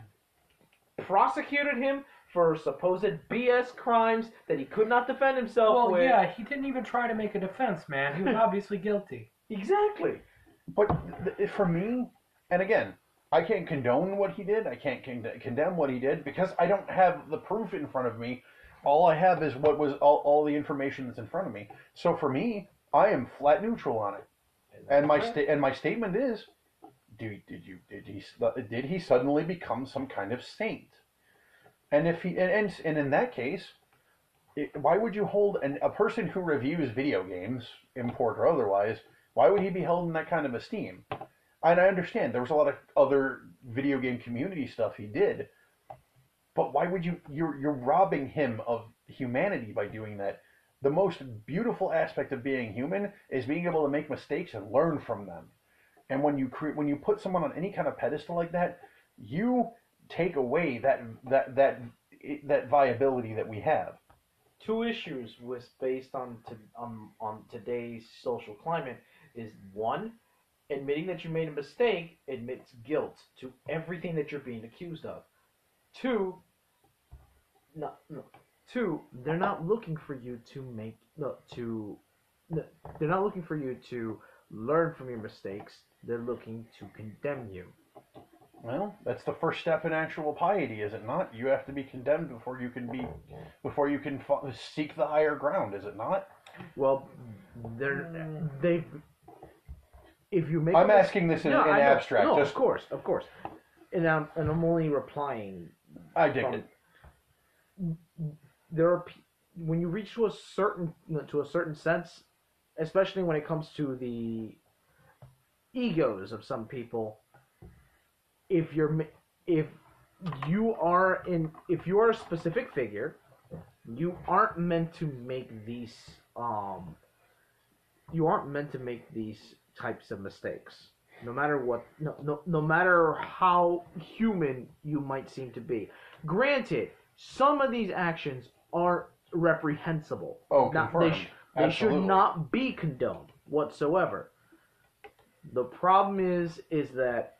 prosecuted him for supposed BS crimes that he could not defend himself Well, with. yeah, he didn't even try to make a defense, man. He was obviously guilty. Exactly. But th- th- for me, and again, I can't condone what he did. I can't con- condemn what he did because I don't have the proof in front of me. All I have is what was all, all the information that's in front of me. So for me, I am flat neutral on it. And my sta- and my statement is, do did you did he uh, did he suddenly become some kind of saint? And if he and and, and in that case, it, why would you hold an, a person who reviews video games, import or otherwise? Why would he be held in that kind of esteem? And I understand there was a lot of other video game community stuff he did, but why would you? You're you're robbing him of humanity by doing that. The most beautiful aspect of being human is being able to make mistakes and learn from them. And when you create, when you put someone on any kind of pedestal like that, you take away that that that that viability that we have. two issues was based on to, on on today's social climate is one admitting that you made a mistake admits guilt to everything that you're being accused of two no, no two they're not looking for you to make no to no, they're not looking for you to learn from your mistakes they're looking to condemn you Well, that's the first step in actual piety, is it not? You have to be condemned before you can be before you can fa- seek the higher ground, is it not? well they're they if you make I'm a asking this in, No, in I know. abstract. No, just of course, of course. And I'm and I'm only replying. I dig from- it. There are when you reach to a certain to a certain sense, especially when it comes to the egos of some people. If you're if you are in if you are a specific figure, you aren't meant to make these um you aren't meant to make these types of mistakes. No matter what no, no, no matter how human you might seem to be. Granted some of these actions are reprehensible. Oh, Not- confirmed. they, sh- they should not be condoned whatsoever. The problem is is that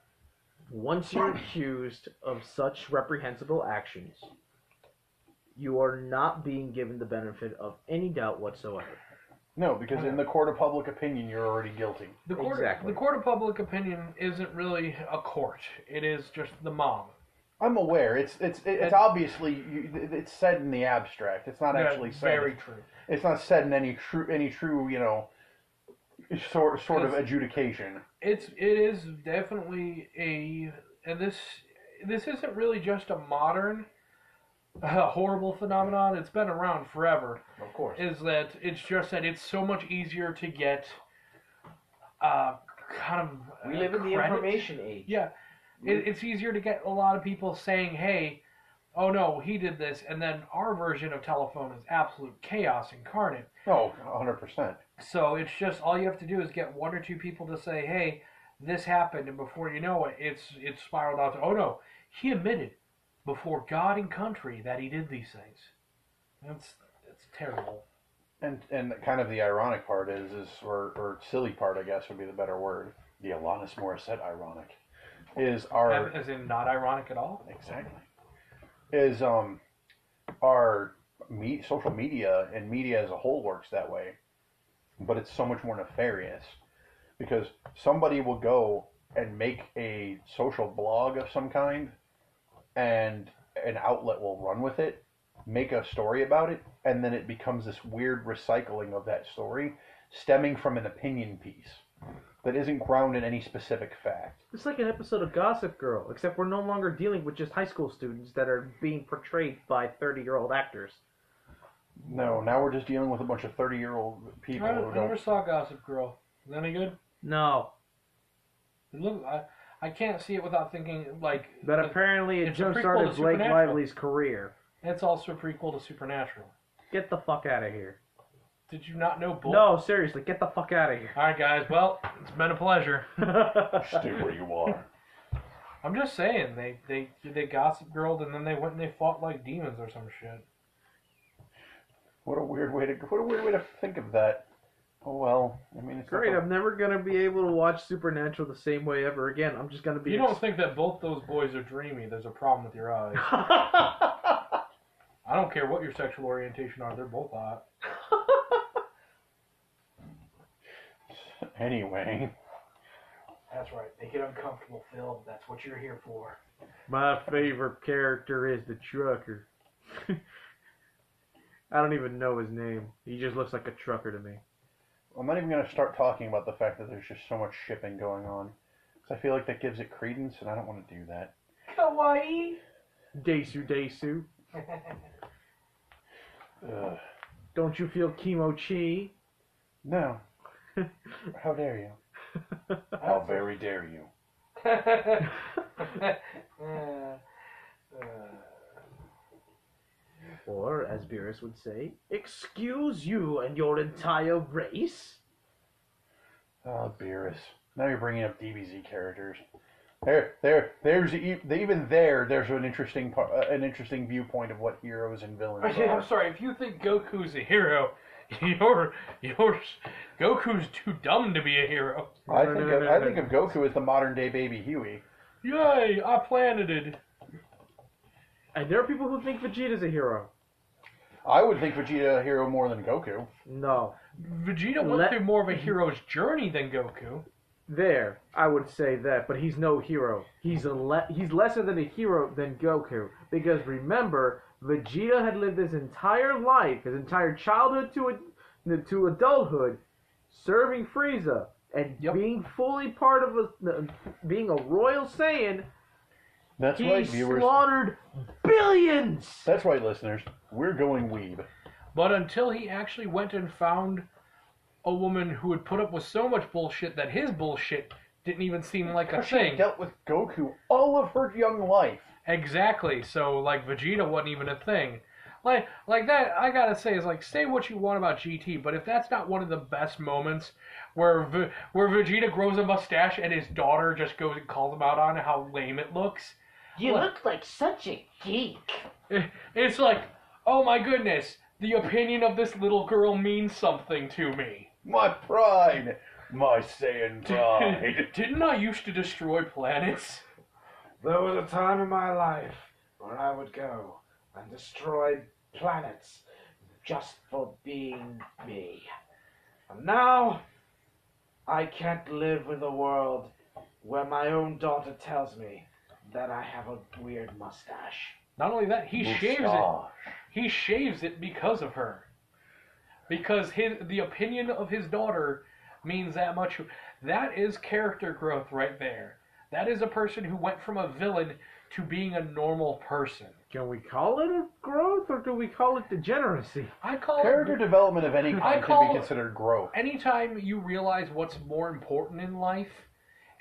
once you're accused of such reprehensible actions you are not being given the benefit of any doubt whatsoever No, because in the court of public opinion, you're already guilty. The court, Exactly. the court of public opinion isn't really a court. It is just the mob. I'm aware. It's it's it's And- obviously you, it's said in the abstract. It's not Yeah, actually said. very true. It's not said in any true any true you know sort sort of Because- adjudication. It's it is definitely a and this this isn't really just a modern uh, horrible phenomenon. It's been around forever. of course Is that it's just that it's so much easier to get uh, kind of we uh, live in the information age Yeah, it, it's easier to get a lot of people saying, "Hey, oh no, he did this," and then our version of telephone is absolute chaos incarnate. No, 100. percent So it's just all you have to do is get one or two people to say, "Hey, this happened," and before you know it, it's it's spiraled out to, "Oh no, he admitted before God and country that he did these things." That's it's terrible. And and kind of the ironic part is is or or silly part I guess would be the better word. The Alanis Morissette ironic is our As in, not ironic at all. Exactly. Is um our me, social media and media as a whole works that way, but it's so much more nefarious because somebody will go and make a social blog of some kind, and an outlet will run with it, make a story about it, and then it becomes this weird recycling of that story, stemming from an opinion piece that isn't grounded in any specific fact. It's like an episode of Gossip Girl, except we're no longer dealing with just high school students that are being portrayed by 30 year old actors. No, now we're just dealing with a bunch of thirty-year-old people I, who I never don't. saw Gossip Girl. Is that any good? No. It look, I, I can't see it without thinking like. But it- apparently it it's a jump prequel started to Blake Supernatural. Lively's career. It's also a prequel to Supernatural. Get the fuck out of here. Did you not know Bull? No, seriously, get the fuck out of here. All right, guys. Well, it's been a pleasure. Stay where you are. I'm just saying they they they Gossip Girl and then they went and they fought like demons or some shit. What a weird way to. What a weird way to think of that. Oh well. I mean, it's Great, the- I'm never gonna be able to watch Supernatural the same way ever again. I'm just gonna be. You don't think that both those boys are dreamy? There's a problem with your eyes. I don't care what your sexual orientation are. They're both hot. Anyway, That's right. They get uncomfortable, Phil. That's what you're here for. My favorite character is the trucker. I don't even know his name. He just looks like a trucker to me. I'm not even going to start talking about the fact that there's just so much shipping going on. Because I feel like that gives it credence, and I don't want to do that. Kawaii. Desu Desu. Ugh. Don't you feel kimochi? No. How dare you? How very dare you? Uh, uh. Or, as Beerus would say, excuse you and your entire race? Oh, Beerus. Now you're bringing up DBZ characters. There, there, there's e- even there. There's an interesting part, uh, an interesting viewpoint of what heroes and villains I'm sorry, if you think Goku's a hero, you're you're Goku's too dumb to be a hero. I No, no, think of, I think of Goku as the modern day baby Huey. Yay, I planted it. And there are people who think Vegeta's a hero. I would think Vegeta a hero more than Goku. No. Vegeta went Let- through more of a hero's journey than Goku. There, I would say that, but he's no hero. He's a le- he's lesser than a hero than Goku because remember, Vegeta had lived his entire life, his entire childhood to a, to adulthood, serving Frieza and Yep. being fully part of a being a royal Saiyan. That's he right, viewers. slaughtered billions. That's right, listeners. We're going weeb. But until he actually went and found a woman who would put up with so much bullshit that his bullshit didn't even seem like a She thing. dealt with Goku all of her young life. Exactly. So like Vegeta wasn't even a thing. Like like that I gotta say is like say what you want about GT, but if that's not one of the best moments where v- where Vegeta grows a mustache and his daughter just goes and calls him out on how lame it looks, You What? look like such a geek. eh, it's like oh my goodness, the opinion of this little girl means something to me. My pride, my Saiyan pride. Didn't I used to destroy planets? There was a time in my life where I would go and destroy planets just for being me. And now I can't live in a world where my own daughter tells me that I have a weird mustache. Not only that, he shaves it. He shaves it because of her. Because his the opinion of his daughter means that much. That is character growth right there. That is a person who went from a villain to being a normal person. Can we call it a growth or do we call it degeneracy? I call it Character it development of any I kind call- can be considered growth. anytime you realize what's more important in life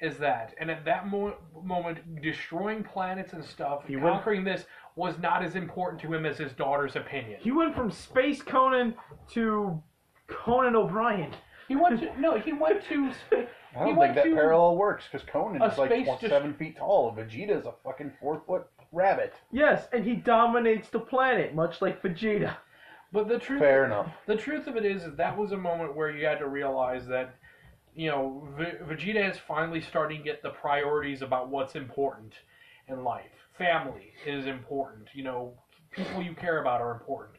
is that. And at that mo- moment, destroying planets and stuff, He went- conquering this was not as important to him as his daughter's opinion. He went from Space Conan to Conan O'Brien. He went to no. He went to. spa- I don't went think that parallel works because Conan is like space what, dis- seven feet tall. Vegeta is a fucking four foot rabbit. Yes, and he dominates the planet, much like Vegeta. But the truth, Fair enough. the truth of it is, is that was a moment where you had to realize that, you know, v- Vegeta is finally starting to get the priorities about what's important in life. Family is important. You know, people you care about are important.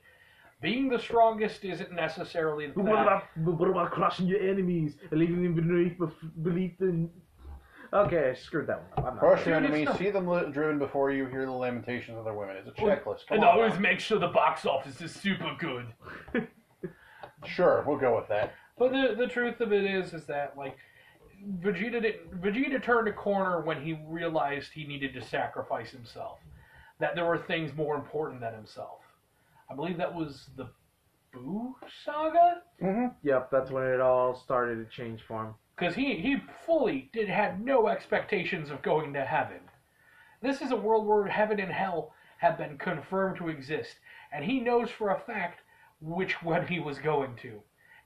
Being the strongest isn't necessarily But that. what about but what about crushing your enemies and leaving them beneath bef- beneath the? Okay, I screwed that one up. I'm not. Crush your Dude, it's enemies, not- see them li- driven before you, hear the lamentations of their women. It's a checklist. Come and on. always now. make sure the box office is super good. Sure, we'll go with that. But the the truth of it is, is that like Vegeta didn't, Vegeta turned a corner when he realized he needed to sacrifice himself. That there were things more important than himself. I believe that was the Boo saga, hmm Yep, that's when it all started to change for him. because he he fully did had no expectations of going to heaven. This is a world where heaven and hell have been confirmed to exist, and he knows for a fact which one he was going to,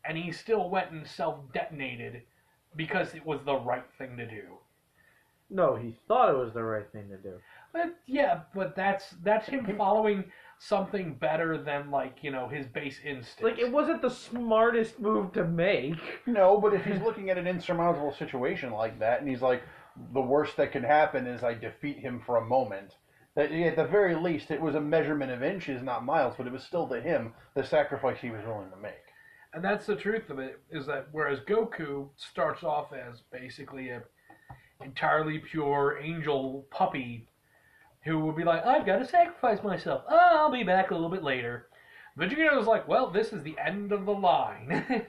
and he still went and self detonated because it was the right thing to do. No, he thought it was the right thing to do. But yeah, but that's that's him following something better than like you know his base instinct. Like it wasn't the smartest move to make. No, but if he's looking at an insurmountable situation like that, and he's like, the worst that can happen is I defeat him for a moment. That at the very least, it was a measurement of inches, not miles, but it was still to him the sacrifice he was willing to make. And that's the truth of it is that whereas Goku starts off as basically a entirely pure angel puppy who would be like, I've got to sacrifice myself. Oh, I'll be back a little bit later. Vegeta was like, well, this is the end of the line.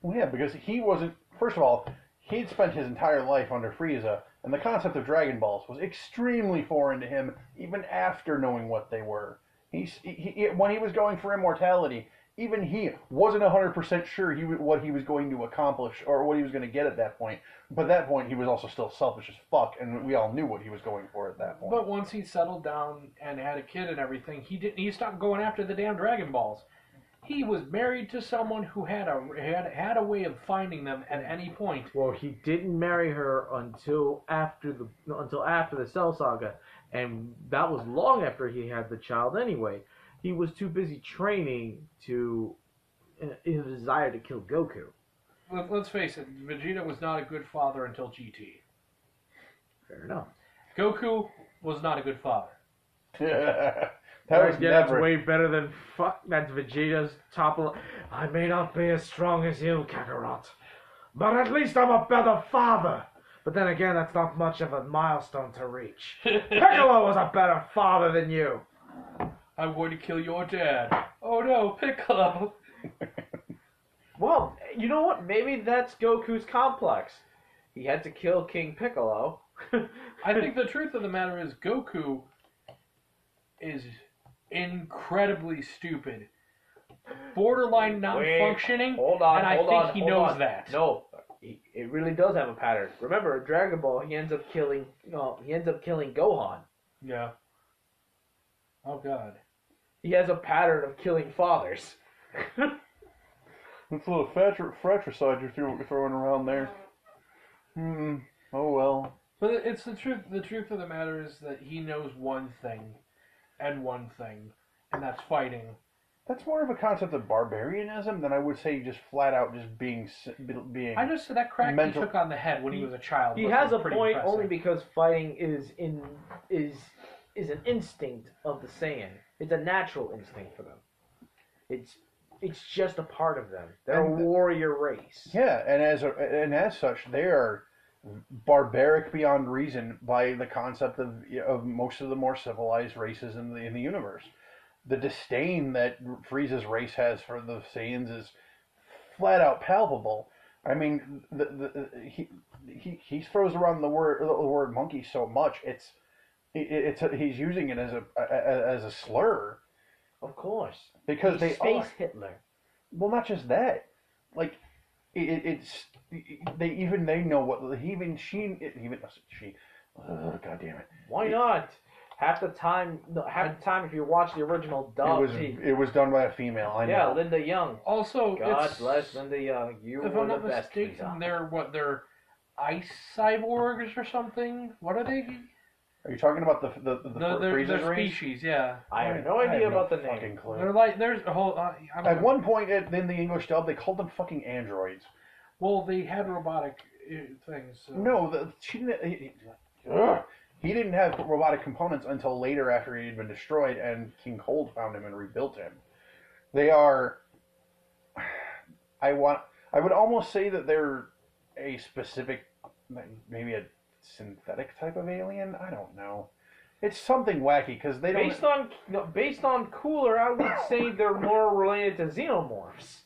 Well, yeah, because he wasn't. First of all, he'd spent his entire life under Frieza, and the concept of Dragon Balls was extremely foreign to him, even after knowing what they were. He, he, when he was going for immortality, even he wasn't hundred percent sure he what he was going to accomplish or what he was going to get at that point. But at that point, he was also still selfish as fuck, and we all knew what he was going for at that point. but once he settled down and had a kid and everything, he didn't. He stopped going after the damn Dragon Balls. He was married to someone who had a had had a way of finding them at any point. Well, he didn't marry her until after the until after the Cell Saga, and that was long after he had the child. Anyway, he was too busy training to in in his desire to kill Goku. Let, let's face it, Vegeta was not a good father until GT. Fair enough. Goku was not a good father. that was yeah, never. that's way better than fuck. That's Vegeta's top. Of, I may not be as strong as you, Kakarot, but at least I'm a better father. But then again, that's not much of a milestone to reach. Piccolo was a better father than you. I'm going to kill your dad. Oh no, Piccolo. well, you know what? Maybe that's Goku's complex. He had to kill King Piccolo. I think the truth of the matter is Goku is incredibly stupid. Borderline not Wait, functioning, Hold on, and I hold think on, he hold knows on. that. No, he, it really does have a pattern. Remember, in Dragon Ball, he ends up killing. No, he ends up killing Gohan. Yeah. Oh god. He has a pattern of killing fathers. That's a little fratri- fratricide you're throw- throwing around there. Hmm. Oh well. But it's the truth. The truth of the matter is that he knows one thing, and one thing, and that's fighting. That's more of a concept of barbarianism than I would say just flat out just being being. I just said that crack Mental- he took on the head when he was a child. He has a point impressive. only because fighting is in is is an instinct of the Saiyan. It's a natural instinct for them. It's it's just a part of them. They're And- a warrior race. Yeah, and as a, and as such, they are barbaric beyond reason by the concept of of most of the more civilized races in the in the universe. The disdain that Frieza's race has for the Saiyans is flat out palpable. I mean, the, the, he, he he throws around the word the word monkey so much it's it, it's a, he's using it as a, a as a slur Of course. because He's they space are Hitler. well, not just that. Like, it, it's they even they know what he even she even she. Oh, God damn it! Why not? Half the time, no, half the time, if you watch the original dub, it was he- it was done by a female. I yeah, know. Linda Young. Also, God it's, bless Linda Young. You If were I'm the not best. mistaken, they're what they're ice cyborgs or something. What are they? Are you talking about the the the, The, the their, Frieza's their species, yeah. I have no idea about the name. fucking clue. They're like there's a whole. Uh, I don't At know. one point in in the English dub, they called them fucking androids. Well, they had robotic uh, things. So. No, the, she didn't. He, he- ugh. he didn't have robotic components until later after he had been destroyed, and King Cold found him and rebuilt him. They are. I want. I would almost say that they're a specific, maybe a synthetic type of alien. I don't know. It's something wacky because they don't. Based on no, based on Cooler, I would say they're more related to xenomorphs.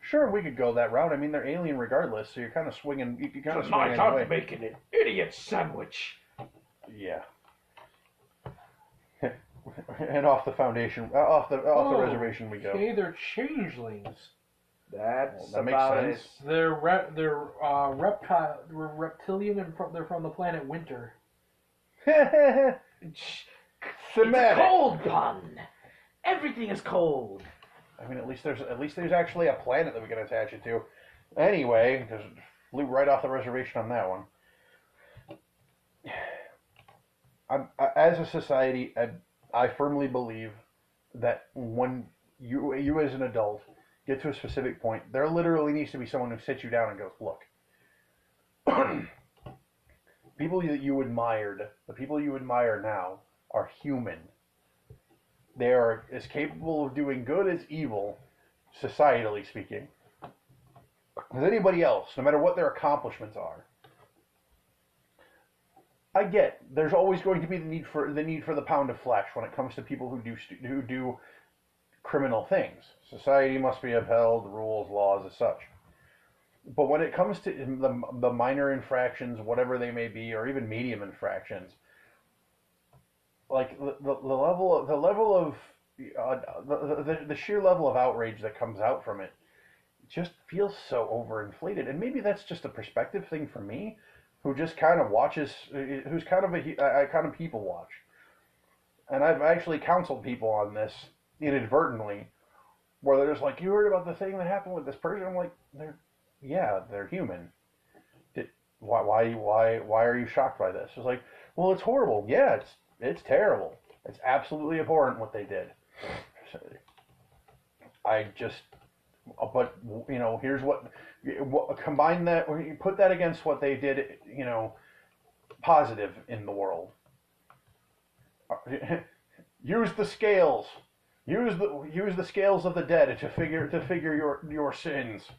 Sure, we could go that route. I mean, they're alien regardless, so you're kind of swinging. You, kind of It's my swing time away. making an idiot sandwich. Yeah. and off the foundation, uh, off the off the Oh, reservation we go. Okay, they're changelings. That's Well, that makes about sense. it. They're re- they're uh, reptile. They're reptilian and from, they're from the planet Winter. It's Thematic. a cold pun. Everything is cold. I mean, at least there's at least there's actually a planet that we can attach it to. Anyway, because flew right off the reservation on that one. I'm, I, as a society, I, I firmly believe that when you you as an adult get to a specific point, there literally needs to be someone who sits you down and goes, "Look, people that you admired, the people you admire now, are human. They are as capable of doing good as evil, societally speaking, as anybody else, no matter what their accomplishments are." I get there's always going to be the need for the need for the pound of flesh when it comes to people who do who do criminal things. Society must be upheld, rules, laws, as such. But when it comes to the, the minor infractions, whatever they may be, or even medium infractions, like the, the, the level of, the level of uh, the, the, the sheer level of outrage that comes out from it just feels so overinflated. And maybe that's just a perspective thing for me, who just kind of watches, who's kind of a I kind of people watch. And I've actually counseled people on this inadvertently where they're just like, you heard about the thing that happened with this person? I'm like, they're, yeah, they're human. Did, why, why, why, why are you shocked by this? It's like, well, it's horrible. Yeah, it's, it's terrible. It's absolutely abhorrent what they did. So, I just, uh, but you know, here's what, what combine that, or you put that against what they did, you know, positive in the world. Use the scales. Use the use the scales of the dead to figure to figure your your sins.